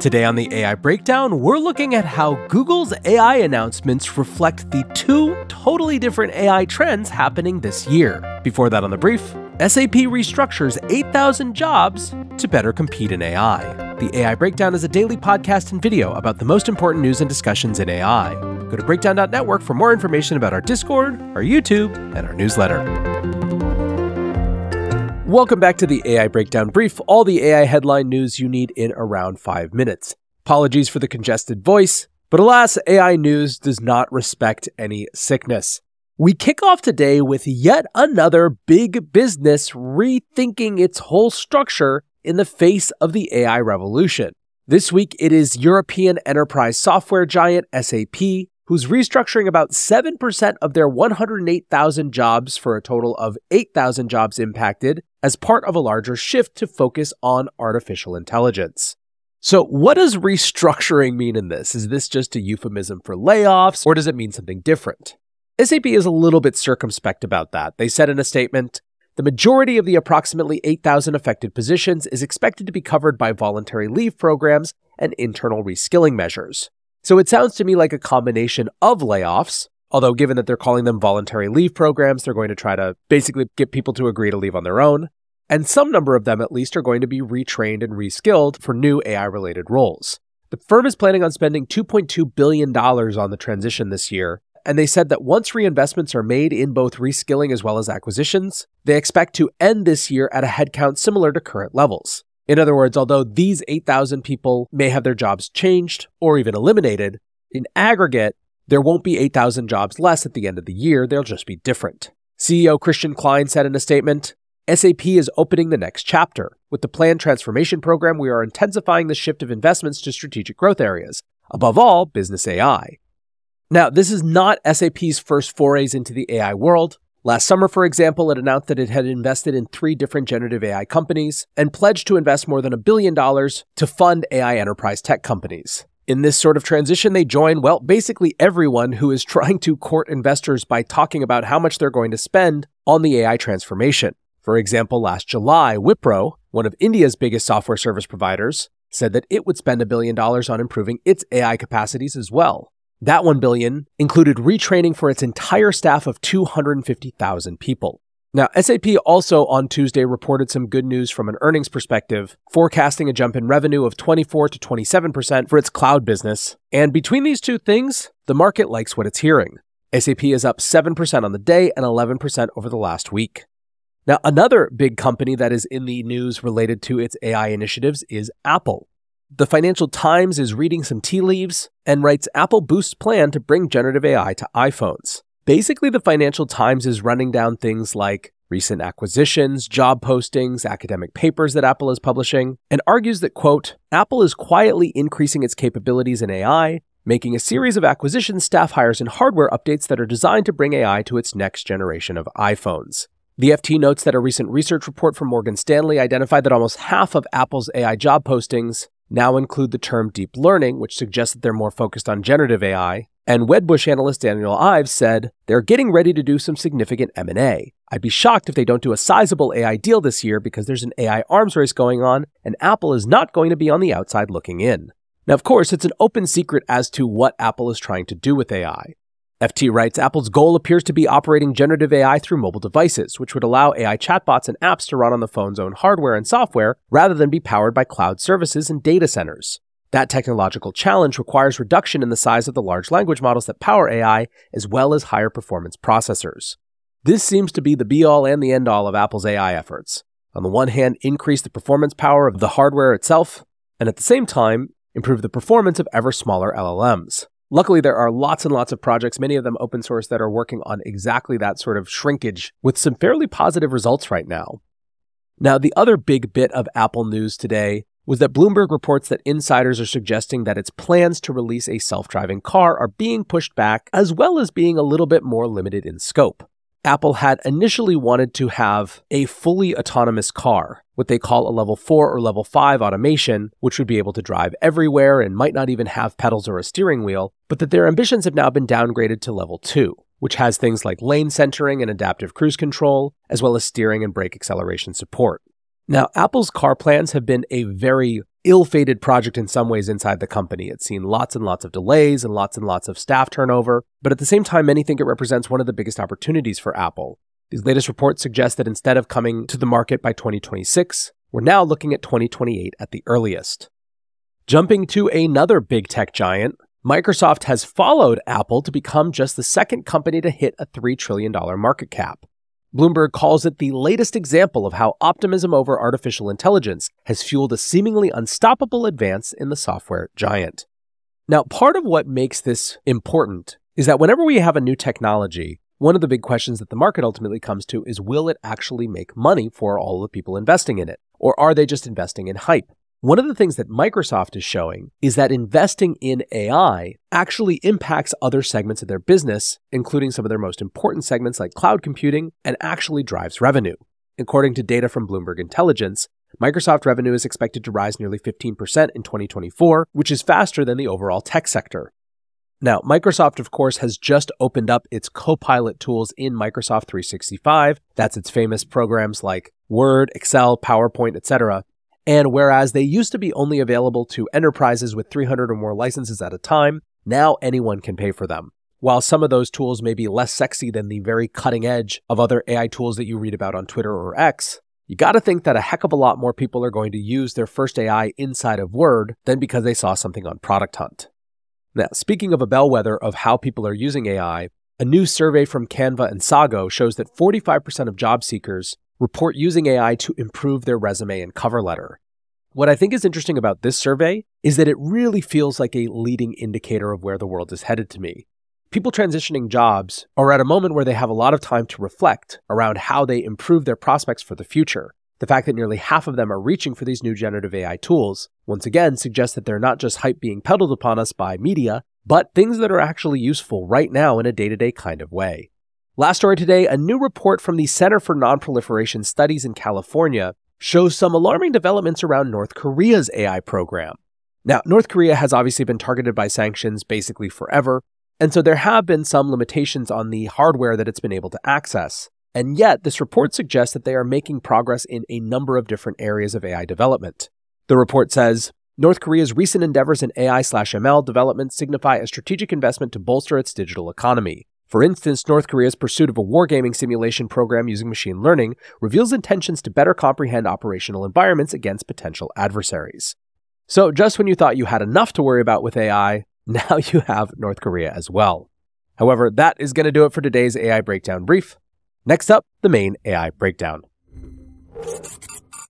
Today on the AI Breakdown, we're looking at how Google's AI announcements reflect the two totally different AI trends happening this year. Before that, on the brief, SAP restructures 8,000 jobs to better compete in AI. The AI Breakdown is a daily podcast and video about the most important news and discussions in AI. Go to breakdown.network for more information about our Discord, our YouTube, and our newsletter. Welcome back to the AI Breakdown Brief, all the AI headline news you need in around five minutes. Apologies for the congested voice, but alas, AI news does not respect any sickness. We kick off today with yet another big business rethinking its whole structure in the face of the AI revolution. This week, it is European enterprise software giant SAP who's restructuring about 7% of their 108,000 jobs for a total of 8,000 jobs impacted as part of a larger shift to focus on artificial intelligence. So, what does restructuring mean in this? Is this just a euphemism for layoffs, or does it mean something different? SAP is a little bit circumspect about that. They said in a statement, the majority of the approximately 8,000 affected positions is expected to be covered by voluntary leave programs and internal reskilling measures. So it sounds to me like a combination of layoffs, although given that they're calling them voluntary leave programs, they're going to try to basically get people to agree to leave on their own. And some number of them, at least, are going to be retrained and reskilled for new AI related roles. The firm is planning on spending $2.2 billion on the transition this year, and they said that once reinvestments are made in both reskilling as well as acquisitions, they expect to end this year at a headcount similar to current levels. In other words, although these 8,000 people may have their jobs changed or even eliminated, in aggregate, there won't be 8,000 jobs less at the end of the year, they'll just be different. CEO Christian Klein said in a statement SAP is opening the next chapter. With the planned transformation program, we are intensifying the shift of investments to strategic growth areas, above all, business AI. Now, this is not SAP's first forays into the AI world. Last summer, for example, it announced that it had invested in three different generative AI companies and pledged to invest more than a billion dollars to fund AI enterprise tech companies. In this sort of transition, they join, well, basically everyone who is trying to court investors by talking about how much they're going to spend on the AI transformation. For example, last July, Wipro, one of India's biggest software service providers, said that it would spend a billion dollars on improving its AI capacities as well. That 1 billion included retraining for its entire staff of 250,000 people. Now, SAP also on Tuesday reported some good news from an earnings perspective, forecasting a jump in revenue of 24 to 27% for its cloud business. And between these two things, the market likes what it's hearing. SAP is up 7% on the day and 11% over the last week. Now, another big company that is in the news related to its AI initiatives is Apple. The Financial Times is reading some tea leaves and writes Apple boosts plan to bring generative AI to iPhones. Basically, the Financial Times is running down things like recent acquisitions, job postings, academic papers that Apple is publishing, and argues that, quote, Apple is quietly increasing its capabilities in AI, making a series of acquisitions, staff hires, and hardware updates that are designed to bring AI to its next generation of iPhones. The FT notes that a recent research report from Morgan Stanley identified that almost half of Apple's AI job postings now include the term deep learning, which suggests that they're more focused on generative AI. And Wedbush analyst Daniel Ives said they're getting ready to do some significant M&A. I'd be shocked if they don't do a sizable AI deal this year because there's an AI arms race going on and Apple is not going to be on the outside looking in. Now, of course, it's an open secret as to what Apple is trying to do with AI. FT writes Apple's goal appears to be operating generative AI through mobile devices, which would allow AI chatbots and apps to run on the phone's own hardware and software rather than be powered by cloud services and data centers. That technological challenge requires reduction in the size of the large language models that power AI, as well as higher performance processors. This seems to be the be all and the end all of Apple's AI efforts. On the one hand, increase the performance power of the hardware itself, and at the same time, improve the performance of ever smaller LLMs. Luckily, there are lots and lots of projects, many of them open source, that are working on exactly that sort of shrinkage with some fairly positive results right now. Now, the other big bit of Apple news today was that Bloomberg reports that insiders are suggesting that its plans to release a self driving car are being pushed back, as well as being a little bit more limited in scope. Apple had initially wanted to have a fully autonomous car, what they call a level 4 or level 5 automation, which would be able to drive everywhere and might not even have pedals or a steering wheel, but that their ambitions have now been downgraded to level 2, which has things like lane centering and adaptive cruise control, as well as steering and brake acceleration support. Now, Apple's car plans have been a very ill fated project in some ways inside the company. It's seen lots and lots of delays and lots and lots of staff turnover, but at the same time, many think it represents one of the biggest opportunities for Apple. These latest reports suggest that instead of coming to the market by 2026, we're now looking at 2028 at the earliest. Jumping to another big tech giant, Microsoft has followed Apple to become just the second company to hit a $3 trillion market cap. Bloomberg calls it the latest example of how optimism over artificial intelligence has fueled a seemingly unstoppable advance in the software giant. Now, part of what makes this important is that whenever we have a new technology, one of the big questions that the market ultimately comes to is will it actually make money for all the people investing in it? Or are they just investing in hype? One of the things that Microsoft is showing is that investing in AI actually impacts other segments of their business, including some of their most important segments like cloud computing, and actually drives revenue. According to data from Bloomberg Intelligence, Microsoft revenue is expected to rise nearly 15% in 2024, which is faster than the overall tech sector. Now, Microsoft, of course, has just opened up its Copilot tools in Microsoft 365. That's its famous programs like Word, Excel, PowerPoint, etc. And whereas they used to be only available to enterprises with 300 or more licenses at a time, now anyone can pay for them. While some of those tools may be less sexy than the very cutting edge of other AI tools that you read about on Twitter or X, you got to think that a heck of a lot more people are going to use their first AI inside of Word than because they saw something on Product Hunt. Now, speaking of a bellwether of how people are using AI, a new survey from Canva and Sago shows that 45% of job seekers report using AI to improve their resume and cover letter. What I think is interesting about this survey is that it really feels like a leading indicator of where the world is headed to me. People transitioning jobs are at a moment where they have a lot of time to reflect around how they improve their prospects for the future. The fact that nearly half of them are reaching for these new generative AI tools once again suggests that they're not just hype being peddled upon us by media, but things that are actually useful right now in a day to day kind of way. Last story today a new report from the Center for Nonproliferation Studies in California shows some alarming developments around North Korea's AI program. Now, North Korea has obviously been targeted by sanctions basically forever, and so there have been some limitations on the hardware that it's been able to access. And yet, this report suggests that they are making progress in a number of different areas of AI development. The report says North Korea's recent endeavors in AI ML development signify a strategic investment to bolster its digital economy. For instance, North Korea's pursuit of a wargaming simulation program using machine learning reveals intentions to better comprehend operational environments against potential adversaries. So, just when you thought you had enough to worry about with AI, now you have North Korea as well. However, that is going to do it for today's AI Breakdown Brief. Next up, the main AI Breakdown.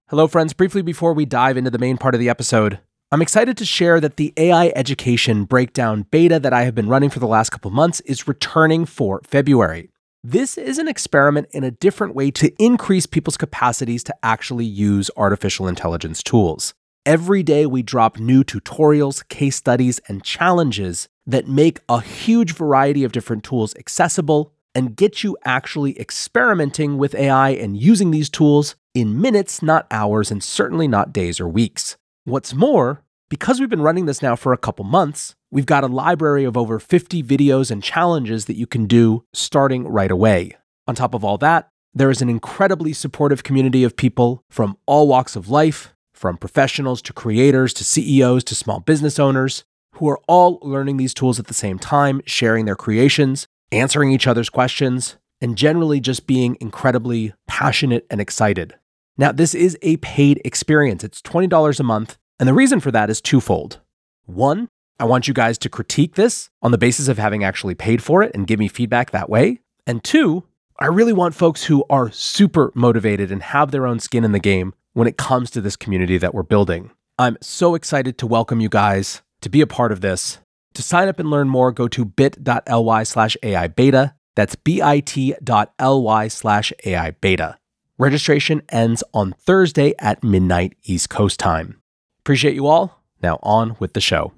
Hello, friends. Briefly before we dive into the main part of the episode, I'm excited to share that the AI Education Breakdown beta that I have been running for the last couple months is returning for February. This is an experiment in a different way to increase people's capacities to actually use artificial intelligence tools. Every day, we drop new tutorials, case studies, and challenges that make a huge variety of different tools accessible and get you actually experimenting with AI and using these tools in minutes, not hours, and certainly not days or weeks. What's more, because we've been running this now for a couple months, we've got a library of over 50 videos and challenges that you can do starting right away. On top of all that, there is an incredibly supportive community of people from all walks of life, from professionals to creators to CEOs to small business owners, who are all learning these tools at the same time, sharing their creations, answering each other's questions, and generally just being incredibly passionate and excited. Now, this is a paid experience. It's $20 a month. And the reason for that is twofold. One, I want you guys to critique this on the basis of having actually paid for it and give me feedback that way. And two, I really want folks who are super motivated and have their own skin in the game when it comes to this community that we're building. I'm so excited to welcome you guys to be a part of this. To sign up and learn more, go to bit.ly slash AI beta. That's bit.ly slash AI beta. Registration ends on Thursday at midnight East Coast time. Appreciate you all. Now on with the show.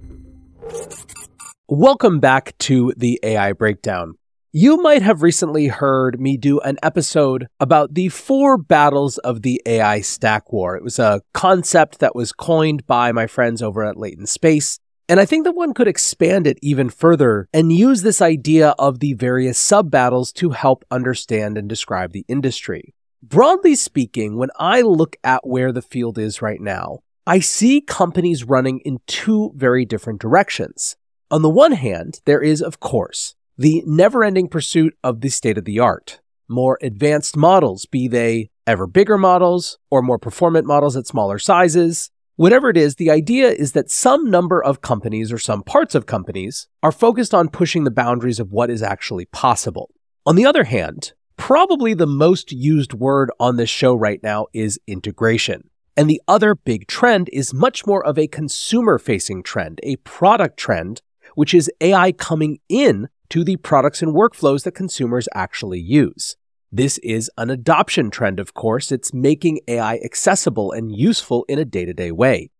Welcome back to the AI Breakdown. You might have recently heard me do an episode about the four battles of the AI stack war. It was a concept that was coined by my friends over at Latent Space. And I think that one could expand it even further and use this idea of the various sub battles to help understand and describe the industry. Broadly speaking, when I look at where the field is right now, I see companies running in two very different directions. On the one hand, there is, of course, the never ending pursuit of the state of the art. More advanced models, be they ever bigger models or more performant models at smaller sizes. Whatever it is, the idea is that some number of companies or some parts of companies are focused on pushing the boundaries of what is actually possible. On the other hand, probably the most used word on this show right now is integration. And the other big trend is much more of a consumer facing trend, a product trend, which is AI coming in to the products and workflows that consumers actually use. This is an adoption trend, of course. It's making AI accessible and useful in a day to day way.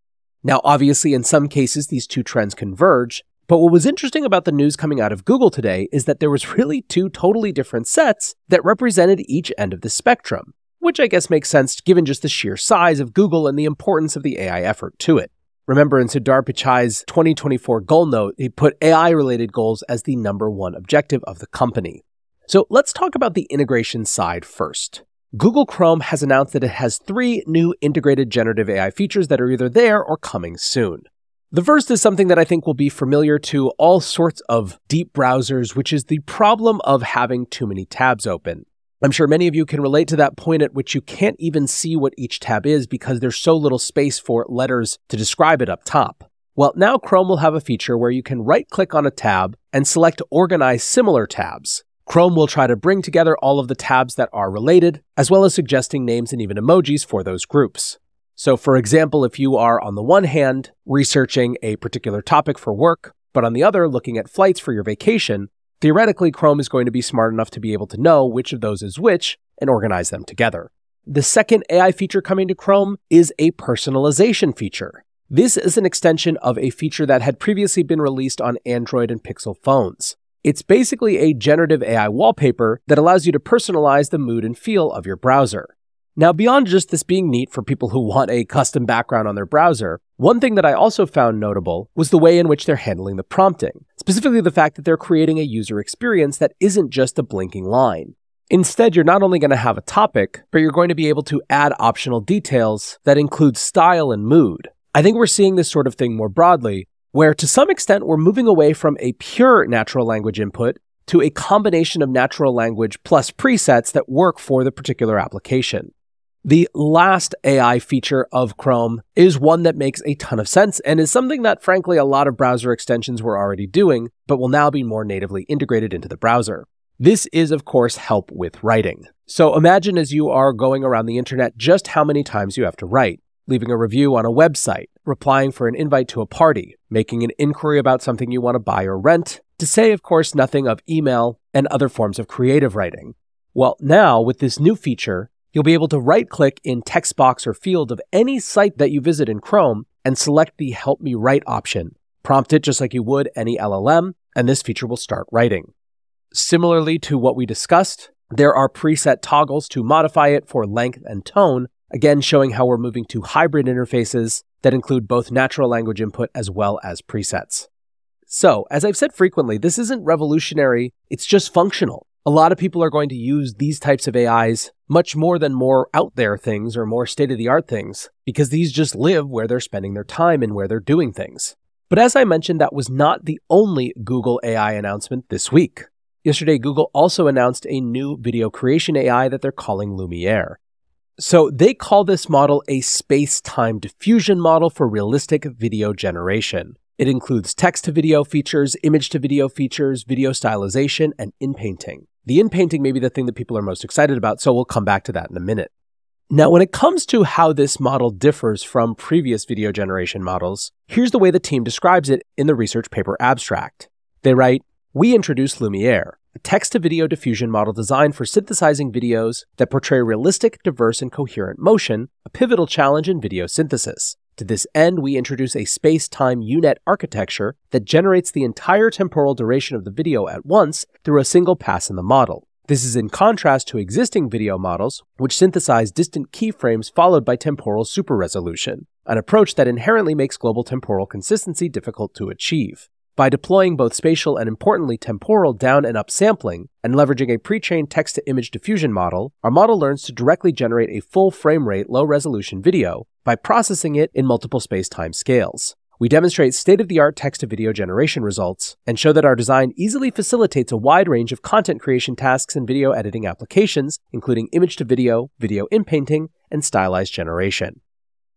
Now, obviously, in some cases, these two trends converge. But what was interesting about the news coming out of Google today is that there was really two totally different sets that represented each end of the spectrum which I guess makes sense given just the sheer size of Google and the importance of the AI effort to it. Remember in Sundar Pichai's 2024 goal note, he put AI related goals as the number one objective of the company. So let's talk about the integration side first. Google Chrome has announced that it has three new integrated generative AI features that are either there or coming soon. The first is something that I think will be familiar to all sorts of deep browsers, which is the problem of having too many tabs open. I'm sure many of you can relate to that point at which you can't even see what each tab is because there's so little space for letters to describe it up top. Well, now Chrome will have a feature where you can right click on a tab and select Organize Similar Tabs. Chrome will try to bring together all of the tabs that are related, as well as suggesting names and even emojis for those groups. So, for example, if you are on the one hand researching a particular topic for work, but on the other looking at flights for your vacation, Theoretically, Chrome is going to be smart enough to be able to know which of those is which and organize them together. The second AI feature coming to Chrome is a personalization feature. This is an extension of a feature that had previously been released on Android and Pixel phones. It's basically a generative AI wallpaper that allows you to personalize the mood and feel of your browser. Now, beyond just this being neat for people who want a custom background on their browser, one thing that I also found notable was the way in which they're handling the prompting, specifically the fact that they're creating a user experience that isn't just a blinking line. Instead, you're not only going to have a topic, but you're going to be able to add optional details that include style and mood. I think we're seeing this sort of thing more broadly, where to some extent we're moving away from a pure natural language input to a combination of natural language plus presets that work for the particular application. The last AI feature of Chrome is one that makes a ton of sense and is something that, frankly, a lot of browser extensions were already doing, but will now be more natively integrated into the browser. This is, of course, help with writing. So imagine as you are going around the internet just how many times you have to write, leaving a review on a website, replying for an invite to a party, making an inquiry about something you want to buy or rent, to say, of course, nothing of email and other forms of creative writing. Well, now with this new feature, You'll be able to right click in text box or field of any site that you visit in Chrome and select the Help Me Write option. Prompt it just like you would any LLM, and this feature will start writing. Similarly to what we discussed, there are preset toggles to modify it for length and tone, again showing how we're moving to hybrid interfaces that include both natural language input as well as presets. So, as I've said frequently, this isn't revolutionary, it's just functional a lot of people are going to use these types of AIs much more than more out there things or more state of the art things, because these just live where they're spending their time and where they're doing things. But as I mentioned, that was not the only Google AI announcement this week. Yesterday, Google also announced a new video creation AI that they're calling Lumiere. So they call this model a space time diffusion model for realistic video generation. It includes text to video features, image to video features, video stylization, and inpainting. The inpainting may be the thing that people are most excited about, so we'll come back to that in a minute. Now, when it comes to how this model differs from previous video generation models, here's the way the team describes it in the research paper abstract. They write, We introduce Lumiere, a text to video diffusion model designed for synthesizing videos that portray realistic, diverse, and coherent motion, a pivotal challenge in video synthesis. To this end, we introduce a space time UNet architecture that generates the entire temporal duration of the video at once through a single pass in the model. This is in contrast to existing video models, which synthesize distant keyframes followed by temporal super resolution, an approach that inherently makes global temporal consistency difficult to achieve. By deploying both spatial and importantly temporal down and up sampling, and leveraging a pre trained text to image diffusion model, our model learns to directly generate a full frame rate, low resolution video by processing it in multiple space time scales. We demonstrate state of the art text to video generation results and show that our design easily facilitates a wide range of content creation tasks and video editing applications, including image to video, video inpainting, and stylized generation.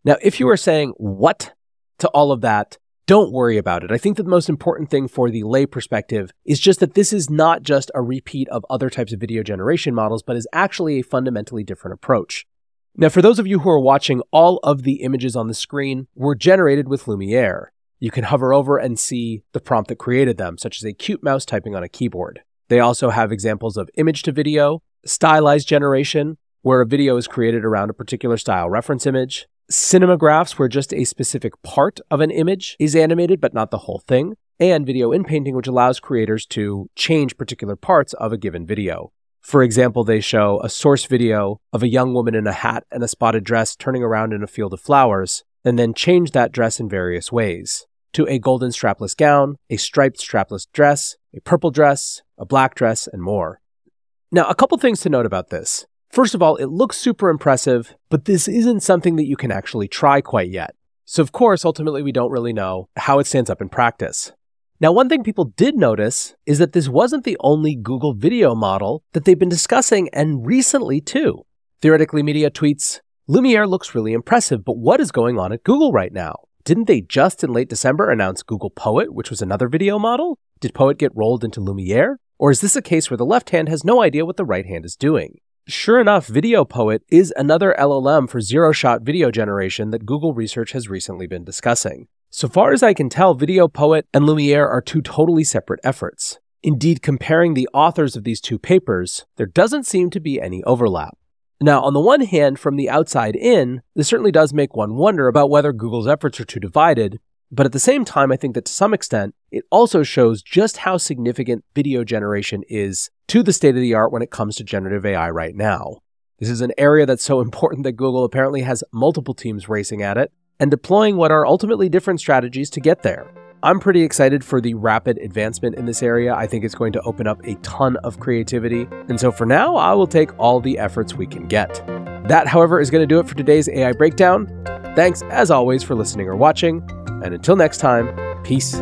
Now, if you are saying, what to all of that, don't worry about it. I think that the most important thing for the lay perspective is just that this is not just a repeat of other types of video generation models, but is actually a fundamentally different approach. Now, for those of you who are watching, all of the images on the screen were generated with Lumiere. You can hover over and see the prompt that created them, such as a cute mouse typing on a keyboard. They also have examples of image to video, stylized generation, where a video is created around a particular style reference image, cinemagraphs where just a specific part of an image is animated but not the whole thing, and video inpainting, which allows creators to change particular parts of a given video. For example, they show a source video of a young woman in a hat and a spotted dress turning around in a field of flowers, and then change that dress in various ways to a golden strapless gown, a striped strapless dress, a purple dress, a black dress, and more. Now, a couple things to note about this. First of all, it looks super impressive, but this isn't something that you can actually try quite yet. So, of course, ultimately, we don't really know how it stands up in practice. Now, one thing people did notice is that this wasn't the only Google video model that they've been discussing, and recently too. Theoretically Media tweets Lumiere looks really impressive, but what is going on at Google right now? Didn't they just in late December announce Google Poet, which was another video model? Did Poet get rolled into Lumiere? Or is this a case where the left hand has no idea what the right hand is doing? Sure enough, Video Poet is another LLM for zero shot video generation that Google Research has recently been discussing. So far as I can tell, Video Poet and Lumiere are two totally separate efforts. Indeed, comparing the authors of these two papers, there doesn't seem to be any overlap. Now, on the one hand, from the outside in, this certainly does make one wonder about whether Google's efforts are too divided, but at the same time, I think that to some extent, it also shows just how significant video generation is to the state of the art when it comes to generative AI right now. This is an area that's so important that Google apparently has multiple teams racing at it and deploying what are ultimately different strategies to get there. I'm pretty excited for the rapid advancement in this area. I think it's going to open up a ton of creativity. And so for now, I will take all the efforts we can get. That, however, is going to do it for today's AI breakdown. Thanks, as always, for listening or watching. And until next time, peace